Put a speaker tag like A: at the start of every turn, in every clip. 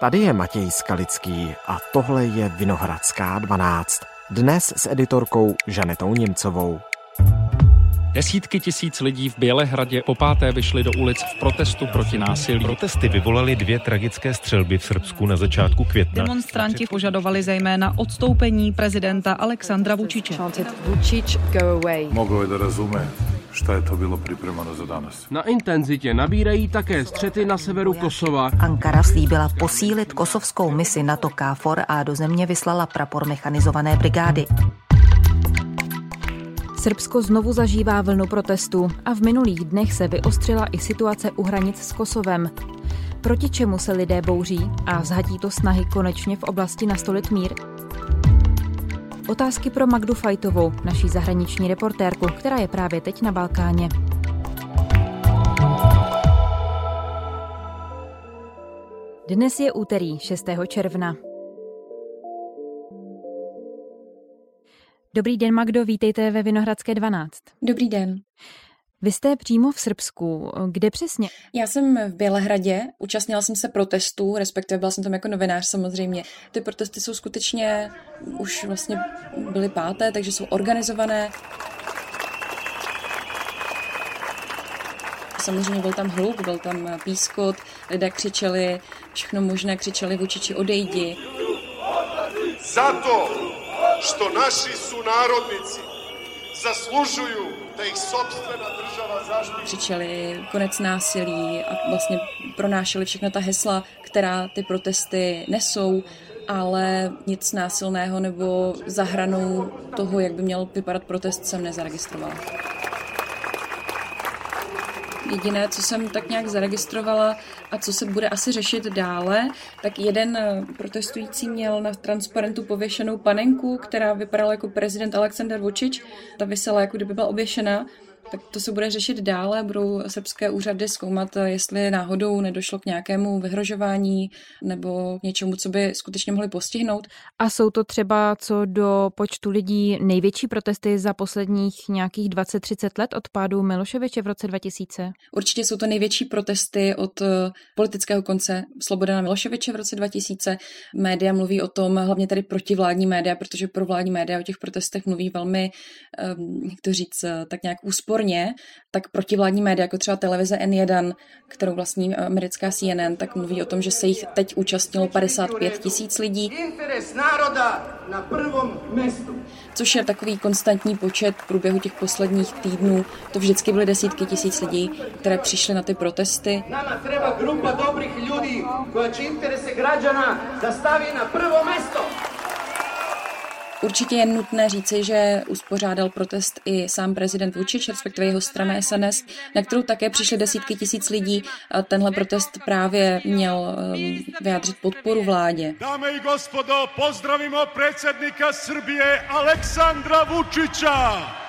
A: Tady je Matěj Skalický a tohle je Vinohradská 12. Dnes s editorkou Žanetou Němcovou.
B: Desítky tisíc lidí v Bělehradě po páté vyšly do ulic v protestu proti násilí.
C: Protesty vyvolaly dvě tragické střelby v Srbsku na začátku května.
D: Demonstranti požadovali zejména odstoupení prezidenta Alexandra Vučiče.
E: Mogao je da razume šta je to bylo připraveno za danas.
F: Na intenzitě nabírají také střety na severu Kosova.
G: Ankara slíbila posílit kosovskou misi NATO KFOR a do země vyslala prapor mechanizované brigády. Srbsko znovu zažívá vlnu protestů a v minulých dnech se vyostřila i situace u hranic s Kosovem. Proti čemu se lidé bouří a zhatí to snahy konečně v oblasti nastolit mír? Otázky pro Magdu Fajtovou, naší zahraniční reportérku, která je právě teď na Balkáně. Dnes je úterý 6. června. Dobrý den, Magdo, vítejte ve Vinohradské 12.
H: Dobrý den.
G: Vy jste přímo v Srbsku. Kde přesně?
H: Já jsem v Bělehradě, účastnila jsem se protestů, respektive byla jsem tam jako novinář samozřejmě. Ty protesty jsou skutečně, už vlastně byly páté, takže jsou organizované. Samozřejmě byl tam hluk, byl tam pískot, lidé křičeli, všechno možné křičeli vůči odejdi.
I: Zato što naši sunárodnici zaslužují
H: Křičeli konec násilí a vlastně pronášeli všechna ta hesla, která ty protesty nesou, ale nic násilného nebo zahranou toho, jak by měl vypadat protest, jsem nezaregistrovala. Jediné, co jsem tak nějak zaregistrovala a co se bude asi řešit dále, tak jeden protestující měl na transparentu pověšenou panenku, která vypadala jako prezident Aleksandr Vučić. Ta vysela, jako kdyby byla oběšena tak to se bude řešit dále. Budou srbské úřady zkoumat, jestli náhodou nedošlo k nějakému vyhrožování nebo k něčemu, co by skutečně mohli postihnout.
G: A jsou to třeba co do počtu lidí největší protesty za posledních nějakých 20-30 let od pádu Miloševiče v roce 2000?
H: Určitě jsou to největší protesty od eh, politického konce Slobodana Miloševiče v roce 2000. Média mluví o tom, hlavně tady protivládní média, protože pro vládní média o těch protestech mluví velmi, ehm, jak to říct, eh, tak nějak úspor odporně, tak protivládní média, jako třeba televize N1, kterou vlastní americká CNN, tak mluví o tom, že se jich teď účastnilo 55 tisíc lidí. Na prvom. Což je takový konstantní počet v průběhu těch posledních týdnů. To vždycky byly desítky tisíc lidí, které přišly na ty protesty. Nama treba grupa dobrých lidí, će interese građana da staví na prvo město. Určitě je nutné říci, že uspořádal protest i sám prezident Vučić, respektive jeho strana SNS, na kterou také přišly desítky tisíc lidí. A tenhle protest právě měl um, vyjádřit podporu vládě.
I: Dámy i gospodo, pozdravíme předsednika Srbije Aleksandra Vučića.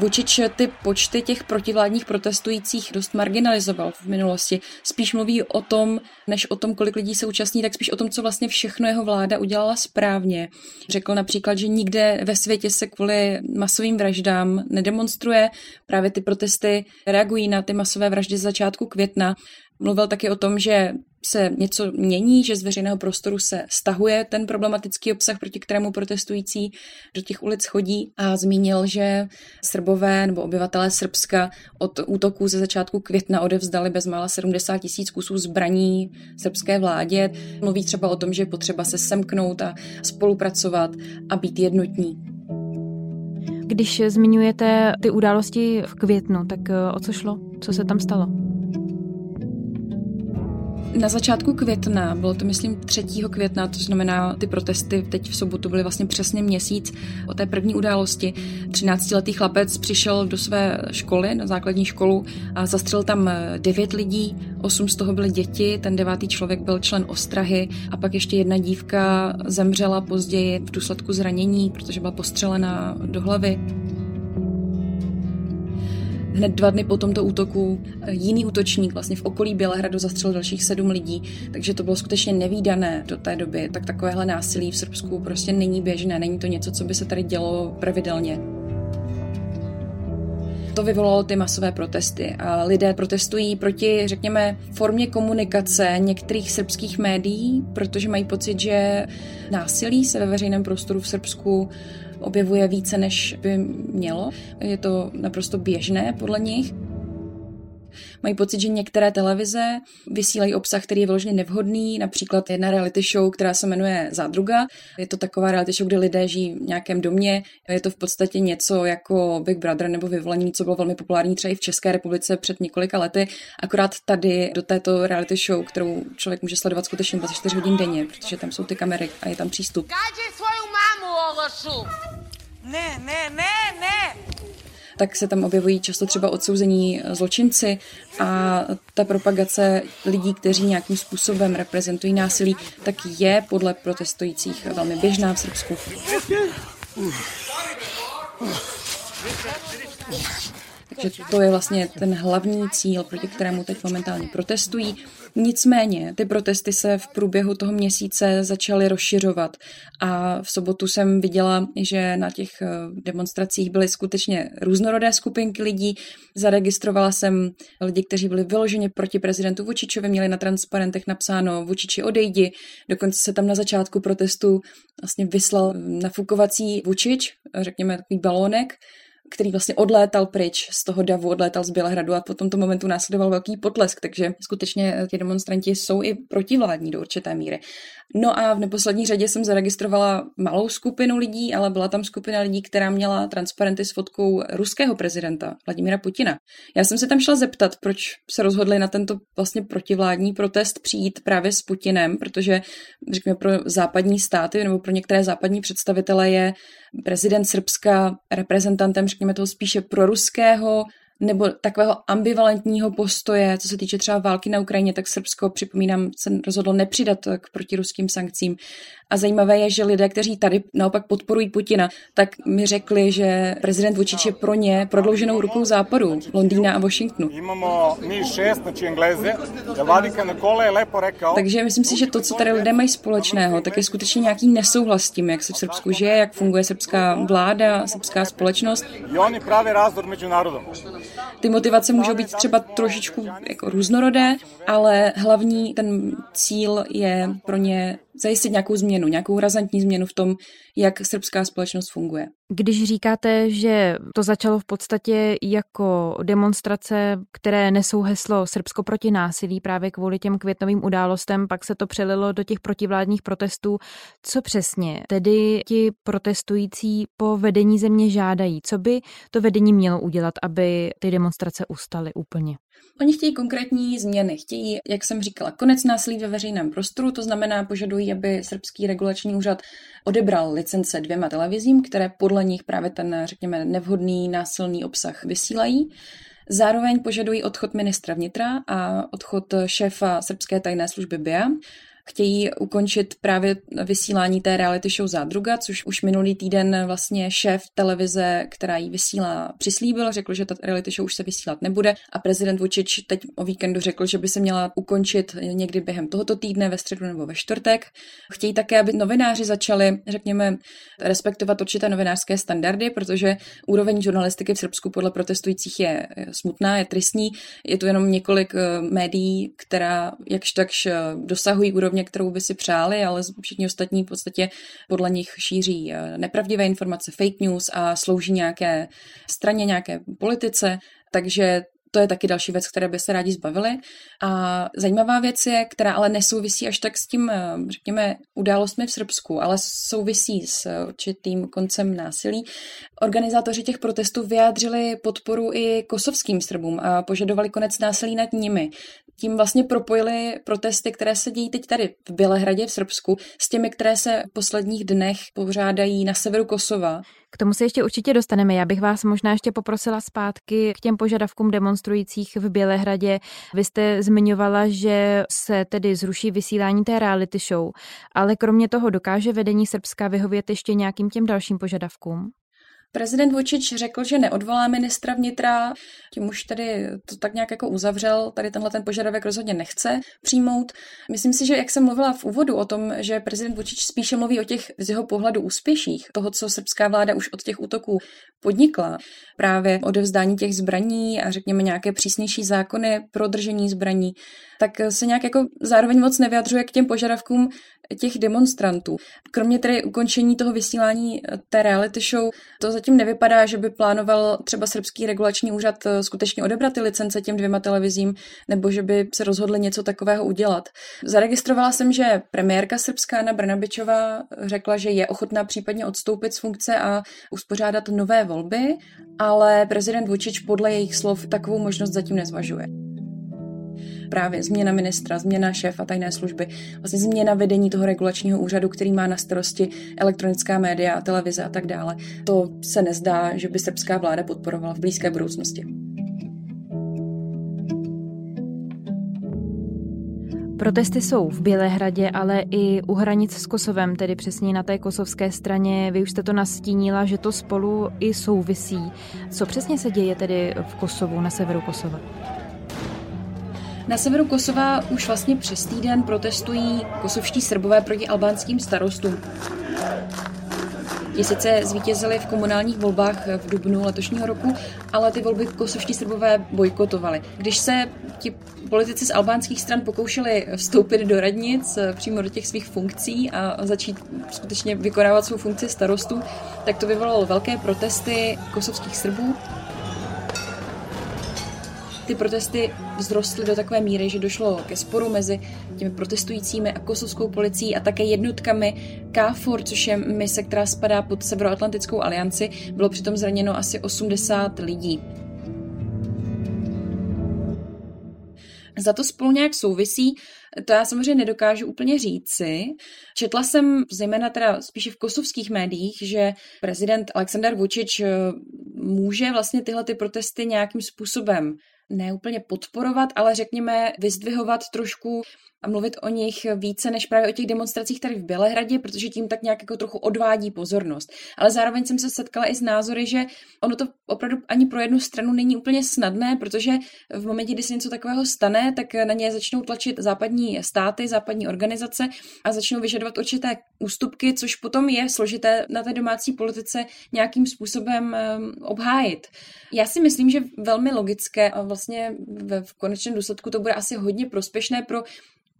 H: Vučič ty počty těch protivládních protestujících dost marginalizoval v minulosti. Spíš mluví o tom, než o tom, kolik lidí se účastní, tak spíš o tom, co vlastně všechno jeho vláda udělala správně. Řekl například, že nikde ve světě se kvůli masovým vraždám nedemonstruje. Právě ty protesty reagují na ty masové vraždy z začátku května. Mluvil taky o tom, že se něco mění, že z veřejného prostoru se stahuje ten problematický obsah, proti kterému protestující do těch ulic chodí a zmínil, že Srbové nebo obyvatelé Srbska od útoků ze začátku května odevzdali bezmála 70 tisíc kusů zbraní srbské vládě. Mluví třeba o tom, že je potřeba se semknout a spolupracovat a být jednotní.
G: Když zmiňujete ty události v květnu, tak eh, o co šlo? Co se tam stalo?
H: Na začátku května, bylo to myslím 3. května, to znamená ty protesty teď v sobotu byly vlastně přesně měsíc o té první události. 13-letý chlapec přišel do své školy, na základní školu a zastřelil tam 9 lidí, 8 z toho byly děti, ten devátý člověk byl člen ostrahy a pak ještě jedna dívka zemřela později v důsledku zranění, protože byla postřelena do hlavy. Hned dva dny po tomto útoku eh, jiný útočník vlastně v okolí Bělehradu zastřelil dalších sedm lidí, takže to bylo skutečně nevýdané do té doby. Tak takovéhle násilí v Srbsku prostě není běžné, není to něco, co by se tady dělo pravidelně. To vyvolalo ty masové protesty a lidé protestují proti, řekněme, formě komunikace některých srbských médií, protože mají pocit, že násilí se ve veřejném prostoru v Srbsku objevuje více, než by mělo. Je to naprosto běžné podle nich. Mají pocit, že některé televize vysílají obsah, který je vyloženě nevhodný, například jedna reality show, která se jmenuje Zádruga. Je to taková reality show, kde lidé žijí v nějakém domě. Je to v podstatě něco jako Big Brother nebo Vyvolení, co bylo velmi populární třeba i v České republice před několika lety. Akorát tady do této reality show, kterou člověk může sledovat skutečně 24 hodin denně, protože tam jsou ty kamery a je tam přístup. Ne, ne, ne, ne. Tak se tam objevují často třeba odsouzení zločinci a ta propagace lidí, kteří nějakým způsobem reprezentují násilí, tak je podle protestujících velmi běžná v Srbsku. Takže to je vlastně ten hlavní cíl, proti kterému teď momentálně protestují. Nicméně ty protesty se v průběhu toho měsíce začaly rozšiřovat a v sobotu jsem viděla, že na těch eh, demonstracích byly skutečně různorodé skupinky lidí. Zaregistrovala jsem lidi, kteří byli vyloženě proti prezidentu Vučičovi, měli na transparentech napsáno Vučiči odejdi. Dokonce se tam na začátku protestu vlastně vyslal nafukovací Vučič, řekněme takový balónek, který vlastně odlétal pryč z toho davu, odlétal z Bělehradu a po tomto momentu následoval velký potlesk, takže skutečně ti demonstranti jsou i protivládní do určité míry. No a v neposlední řadě jsem zaregistrovala malou skupinu lidí, ale byla tam skupina lidí, která měla transparenty s fotkou ruského prezidenta Vladimira Putina. Já jsem se tam šla zeptat, proč se rozhodli na tento vlastně protivládní protest přijít právě s Putinem, protože řekněme pro západní státy nebo pro některé západní představitele je prezident Srbska reprezentantem, řekněme toho spíše proruského nebo takového ambivalentního postoje, co se týče třeba války na Ukrajině, tak Srbsko, připomínám, se rozhodlo nepřidat k protiruským sankcím. A zajímavé je, že lidé, kteří tady naopak podporují Putina, tak mi řekli, že prezident Vučić je pro ně prodlouženou rukou západu, Londýna a Washingtonu. Takže myslím si, že to, co tady lidé mají společného, tak je skutečně nějaký nesouhlas s tím, jak se v Srbsku žije, jak funguje srbská vláda, srbská společnost. Ty motivace můžou být třeba trošičku jako různorodé, ale hlavní ten cíl je pro ně zajistit nějakou změnu, nějakou razantní změnu v tom, jak srbská společnost funguje.
G: Když říkáte, že to začalo v podstatě jako demonstrace, které nesou heslo Srbsko proti násilí právě kvůli těm květnovým událostem, pak se to přelilo do těch protivládních protestů. Co přesně tedy ti protestující po vedení země žádají? Co by to vedení mělo udělat, aby ty demonstrace ustaly úplně?
H: Oni chtějí konkrétní změny. Chtějí, jak jsem říkala, konec násilí ve veřejném prostoru, to znamená, požadují, aby srbský regulační úřad odebral licence dvěma televizím, které podle nich právě ten, řekněme, nevhodný násilný obsah vysílají. Zároveň požadují odchod ministra vnitra a odchod šéfa srbské tajné služby BIA chtějí ukončit právě vysílání té reality show Zádruga, což už minulý týden vlastně šéf televize, která ji vysílá, přislíbil, řekl, že ta reality show už se vysílat nebude a prezident Vučić teď o víkendu řekl, že by se měla ukončit někdy během tohoto týdne, ve středu nebo ve čtvrtek. Chtějí také, aby novináři začali, řekněme, respektovat určité novinářské standardy, protože úroveň žurnalistiky v Srbsku podle protestujících je smutná, je tristní. Je tu jenom několik eh, médií, která jakž takž eh, dosahují úrovně úrovně, kterou by si přáli, ale všichni ostatní v podstatě podle nich šíří eh, nepravdivé informace, fake news a slouží nějaké straně, nějaké politice. Takže to je taky další věc, které by se rádi zbavili. A zajímavá věc je, která ale nesouvisí až tak s tím, eh, řekněme, událostmi v Srbsku, ale souvisí s určitým koncem násilí. Organizátoři těch protestů vyjádřili podporu i kosovským Srbům a požadovali konec násilí nad nimi tím vlastně propojili protesty, které se dějí teď tady v Bělehradě v Srbsku, s těmi, které se v posledních dnech pořádají na severu Kosova.
G: K tomu se ještě určitě dostaneme. Já bych vás možná ještě poprosila zpátky k těm požadavkům demonstrujících v Bělehradě. Vy jste zmiňovala, že se tedy zruší vysílání té reality show, ale kromě toho dokáže vedení Srbska vyhovět ještě nějakým těm dalším požadavkům?
H: Prezident Vučič řekl, že neodvolá ministra vnitra, tím už tady to tak nějak jako uzavřel, tady tenhle ten požadavek rozhodně nechce přijmout. Myslím si, že jak jsem mluvila v úvodu o tom, že prezident Vučič spíše mluví o těch z jeho pohledu úspěších, toho, co srbská vláda už od těch útoků podnikla, právě odevzdání těch zbraní a řekněme nějaké přísnější zákony pro držení zbraní, tak se nějak jako zároveň moc nevyjadřuje k těm požadavkům těch demonstrantů. Kromě tedy ukončení toho vysílání té reality show, to zatím nevypadá, že by plánoval třeba srbský regulační úřad eh, skutečně odebrat ty licence těm dvěma televizím, nebo že by se rozhodli něco takového udělat. Zaregistrovala jsem, že premiérka srbská Anna Brnabičová řekla, že je ochotná případně odstoupit z funkce a uspořádat nové volby, ale prezident Vučič podle jejich slov takovou možnost zatím nezvažuje právě změna ministra, změna šéfa tajné služby, vlastně změna vedení toho regulačního úřadu, který má na starosti elektronická média televize a tak dále. To se nezdá, že by srbská vláda podporovala v blízké budoucnosti.
G: Protesty jsou v Bělehradě, ale i u hranic s Kosovem, tedy přesně na té kosovské straně. Vy už jste to nastínila, že to spolu i souvisí. Co přesně se děje tedy v Kosovu, na severu Kosova?
H: Na severu Kosova už vlastně přes týden protestují kosovští srbové proti albánským starostům. Ti sice zvítězili v komunálních volbách v dubnu letošního roku, ale ty volby kosovští srbové bojkotovali. Když se ti politici z albánských stran pokoušeli vstoupit do radnic přímo do těch svých funkcí a začít skutečně vykonávat svou funkci starostů, tak to vyvolalo velké protesty kosovských Srbů ty protesty vzrostly do takové míry, že došlo ke sporu mezi těmi protestujícími a kosovskou policií a také jednotkami KFOR, což je mise, která spadá pod Severoatlantickou alianci. Bylo přitom zraněno asi 80 lidí. Za to spolu nějak souvisí, to já samozřejmě nedokážu úplně říci. Četla jsem zejména teda spíše v kosovských médiích, že prezident Aleksandar Vučič eh, může vlastně tyhle ty protesty nějakým způsobem neúplně podporovat, ale řekněme vyzdvihovat trošku a mluvit o nich více než právě o těch demonstracích tady v Bělehradě, protože tím tak nějak jako trochu odvádí pozornost. Ale zároveň jsem se setkala i s názory, že ono to opravdu ani pro jednu stranu není úplně snadné, protože v momentě, kdy se něco takového stane, tak na ně začnou tlačit západní státy, západní organizace a začnou vyžadovat určité ústupky, což potom je složité na té domácí politice nějakým způsobem um, obhájit. Já si myslím, že velmi logické a vlastně v konečném důsledku to bude asi hodně prospěšné pro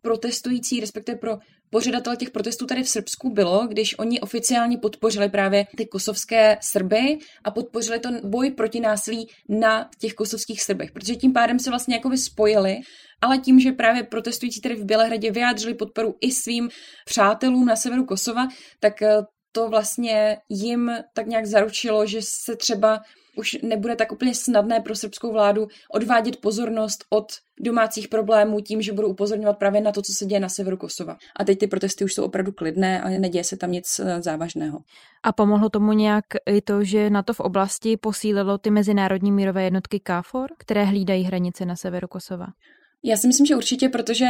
H: protestující, respektive pro pořadatele těch protestů tady v Srbsku bylo, když oni oficiálně podpořili právě ty kosovské Srby a podpořili to boj proti násilí na těch kosovských Srbech, protože tím pádem se vlastně jako spojili, ale tím, že právě protestující tady v Bělehradě vyjádřili podporu i svým přátelům na severu Kosova, tak eh, to vlastně jim tak nějak zaručilo, že se třeba už nebude tak úplně snadné pro srbskou vládu odvádět pozornost od domácích problémů tím, že budou upozorňovat právě na to, co se děje na severu Kosova. A teď ty protesty už jsou opravdu klidné a neděje se tam nic eh, závažného.
G: A pomohlo tomu nějak i to, že na to v oblasti posílilo ty mezinárodní mírové jednotky KFOR, které hlídají hranice na severu Kosova?
H: Já si myslím, že určitě, protože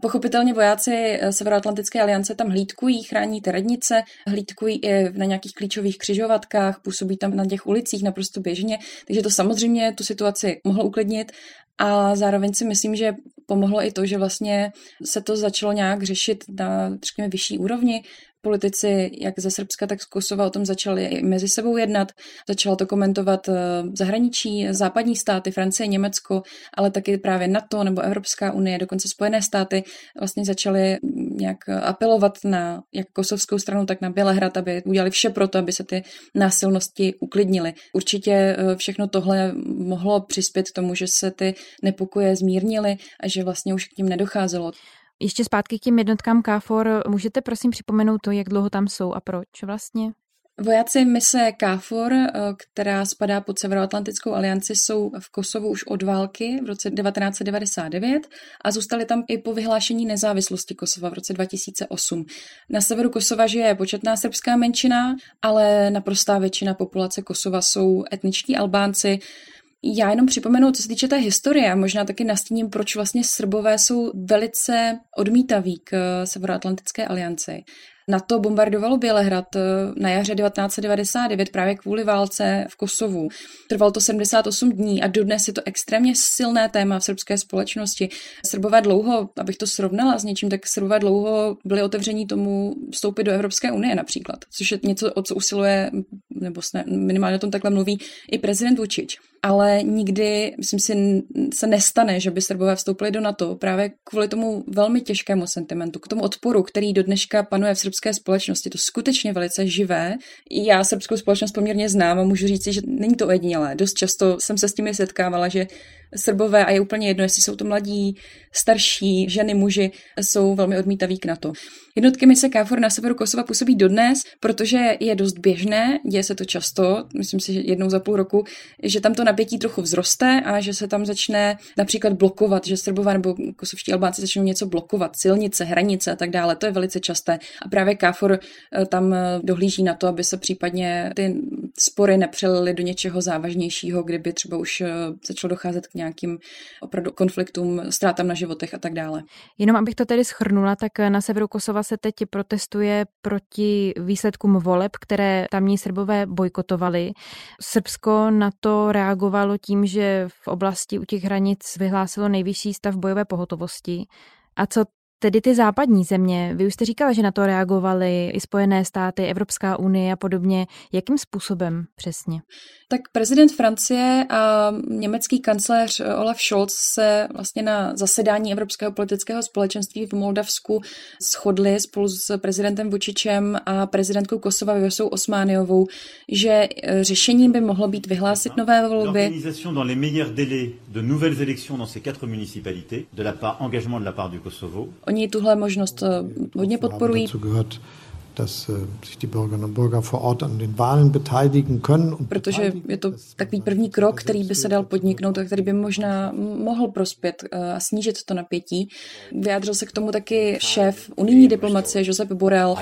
H: Pochopitelně vojáci eh, Severoatlantické aliance tam hlídkují, chrání ty radnice, hlídkují i na nějakých klíčových křižovatkách, působí tam na těch ulicích naprosto běžně, takže to samozřejmě tu situaci mohlo uklidnit a zároveň si myslím, že pomohlo i to, že vlastně se to začalo nějak řešit na, řekněme, vyšší úrovni politici, jak ze Srbska, tak z Kosova o tom začali i mezi sebou jednat. Začala to komentovat eh, zahraničí, západní státy, Francie, Německo, ale taky právě NATO nebo Evropská unie, dokonce Spojené státy vlastně začaly nějak apelovat na jak kosovskou stranu, tak na Bělehrad, aby udělali vše pro to, aby se ty násilnosti uklidnily. Určitě eh, všechno tohle mohlo přispět k tomu, že se ty nepokoje zmírnily a že vlastně už k ním nedocházelo.
G: Ještě zpátky k těm jednotkám KFOR. Můžete prosím připomenout to, jak dlouho tam jsou a proč vlastně?
H: Vojáci mise KFOR, eh, která spadá pod Severoatlantickou alianci, jsou v Kosovu už od války v roce 1999 a zůstali tam i po vyhlášení nezávislosti Kosova v roce 2008. Na severu Kosova žije početná srbská menšina, ale naprostá většina populace Kosova jsou etničtí Albánci, já jenom připomenu, co se týče té historie a možná taky nastíním, proč vlastně Srbové jsou velice odmítaví k Severoatlantické alianci. NATO bombardovalo Bělehrad eh, na jaře 1999 právě kvůli válce v Kosovu. Trvalo to 78 dní a dodnes je to extrémně silné téma v srbské společnosti. Srbové dlouho, abych to srovnala s něčím, tak Srbové dlouho byli otevření tomu vstoupit do Evropské unie například, což je něco, o co usiluje, nebo minimálně o tom takhle mluví i prezident Vučič ale nikdy, myslím si, se nestane, že by Srbové vstoupili do NATO právě kvůli tomu velmi těžkému sentimentu, k tomu odporu, který do dneška panuje v srbské společnosti. To skutečně velice živé. Já srbskou společnost poměrně znám a můžu říct, že není to ojedinělé. Dost často jsem se s tím setkávala, že Srbové, a je úplně jedno, jestli jsou to mladí, starší, ženy, muži, jsou velmi odmítaví k NATO. Jednotky mise KFOR na severu Kosova působí dodnes, protože je dost běžné, děje se to často, myslím si, že jednou za půl roku, že tam to napětí trochu vzroste a že se tam začne například blokovat, že Srbové nebo kosovští Albánci začnou něco blokovat, silnice, hranice a tak dále. To je velice časté. A právě KFOR eh, tam eh, dohlíží na to, aby se případně ty spory nepřelily do něčeho závažnějšího, kdyby třeba už eh, začalo docházet k nějakým opravdu konfliktům, ztrátám na životech a tak dále.
G: Jenom abych to tedy schrnula, tak na severu Kosova se teď protestuje proti výsledkům voleb, které tamní Srbové bojkotovali. Srbsko na to reagovalo tím, že v oblasti u těch hranic vyhlásilo nejvyšší stav bojové pohotovosti. A co tedy ty západní země, vy už jste říkala, že na to reagovaly i Spojené státy, Evropská unie a podobně. Jakým způsobem přesně?
H: Tak prezident Francie a německý kancléř Olaf Scholz se vlastně na zasedání Evropského politického společenství v Moldavsku shodli spolu s prezidentem Vučičem a prezidentkou Kosova Vyosou Osmániovou, že e, řešením by mohlo být vyhlásit nové volby. Oni tuhle možnost e, hodně podporují dass äh, sich die Bürgerinnen und Bürger vor Ort an den Wahlen beteiligen können. Protože je to takový první krok, který by se dal podniknout a který by možná mohl prospět äh, a snížit to napětí. Vyjádřil se k tomu taky šéf unijní diplomacie Josep Borrell.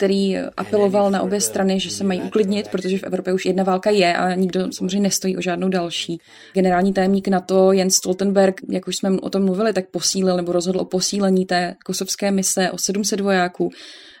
H: To to který apeloval na obě strany, že se mají uklidnit, protože v Evropě už jedna válka je a nikdo samozřejmě nestojí o žádnou další. Generální tajemník NATO Jens Stoltenberg, jak už jsme o tom mluvili, tak posílil nebo rozhodl o posílení té kosovské mise o 700 vojáků.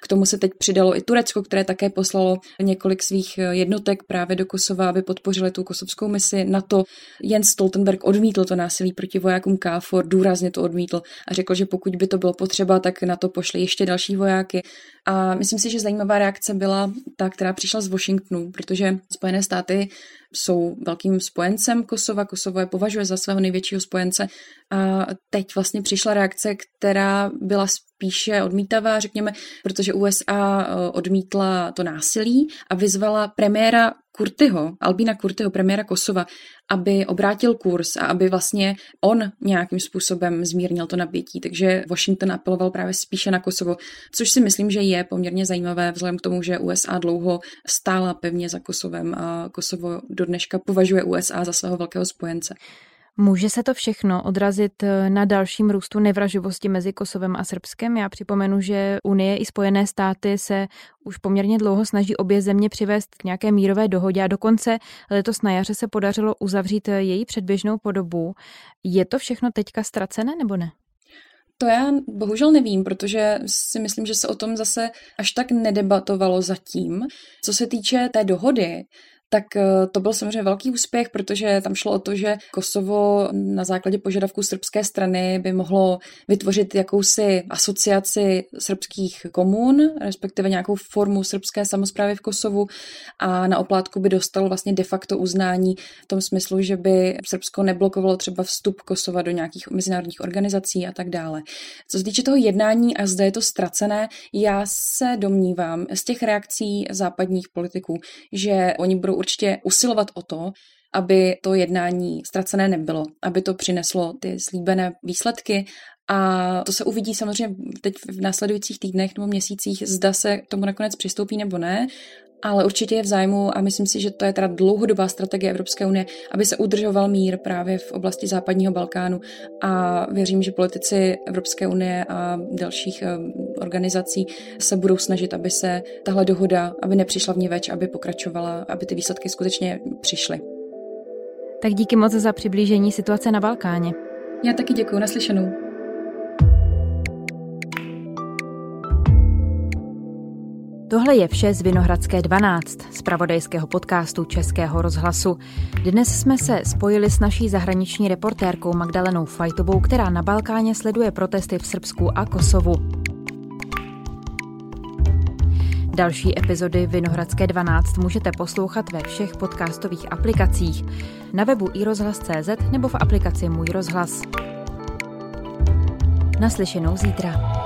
H: K tomu se teď přidalo i Turecko, které také poslalo několik svých jednotek právě do Kosova, aby podpořili tu kosovskou misi. Na to Jens Stoltenberg odmítl to násilí proti vojákům KFOR, důrazně to odmítl a řekl, že pokud by to bylo potřeba, tak na to pošle ještě další vojáky. A myslím si, že zajímavá reakce byla ta, která přišla z Washingtonu, protože Spojené státy jsou velkým spojencem Kosova. Kosovo je považuje za svého největšího spojence. A teď vlastně přišla reakce, která byla spíše odmítavá, řekněme, protože USA eh, odmítla to násilí a vyzvala premiéra Kurtyho, Albína Kurtyho, premiéra Kosova, aby obrátil kurz a aby vlastně on nějakým způsobem zmírnil to napětí. Takže Washington apeloval právě spíše na Kosovo, což si myslím, že je poměrně zajímavé vzhledem k tomu, že USA dlouho stála pevně za Kosovem a Kosovo do dneška považuje USA za svého velkého spojence.
G: Může se to všechno odrazit eh, na dalším růstu nevraživosti mezi Kosovem a Srbskem? Já připomenu, že Unie i Spojené státy se už poměrně dlouho snaží obě země přivést k nějaké mírové dohodě a dokonce letos na jaře se podařilo uzavřít eh, její předběžnou podobu. Je to všechno teďka ztracené nebo ne?
H: To já bohužel nevím, protože si myslím, že se o tom zase až tak nedebatovalo zatím. Co se týče té dohody, tak eh, to byl samozřejmě velký úspěch, protože tam šlo o to, že Kosovo na základě požadavků srbské strany by mohlo vytvořit jakousi asociaci srbských komun, respektive nějakou formu srbské samozprávy v Kosovu a na oplátku by dostalo vlastně de facto uznání v tom smyslu, že by Srbsko neblokovalo třeba vstup Kosova do nějakých mezinárodních organizací a tak dále. Co se týče toho jednání a zde je to ztracené, já se domnívám z těch reakcí západních politiků, že oni budou určitě usilovat o to, aby to jednání ztracené nebylo, aby to přineslo ty slíbené výsledky. A to se uvidí samozřejmě teď v následujících týdnech nebo měsících, zda se k tomu nakonec přistoupí nebo ne, ale určitě je v zájmu a myslím si, že to je teda dlouhodobá strategie Evropské unie, aby se udržoval mír právě v oblasti západního Balkánu a věřím, že politici Evropské unie a dalších eh, organizací se budou snažit, aby se tahle dohoda, aby nepřišla v ní več, aby pokračovala, aby ty výsledky skutečně přišly.
G: Tak díky moc za přiblížení situace na Balkáně.
H: Já taky děkuji, naslyšenou.
G: Tohle je vše z Vinohradské 12, z pravodajského podcastu Českého rozhlasu. Dnes jsme se spojili s naší zahraniční reportérkou Magdalenou Fajtovou, která na Balkáně sleduje protesty v Srbsku a Kosovu. Další epizody Vinohradské 12 můžete poslouchat ve všech podcastových aplikacích, na webu iRozhlas.cz nebo v aplikaci Můj rozhlas. Naslyšenou zítra.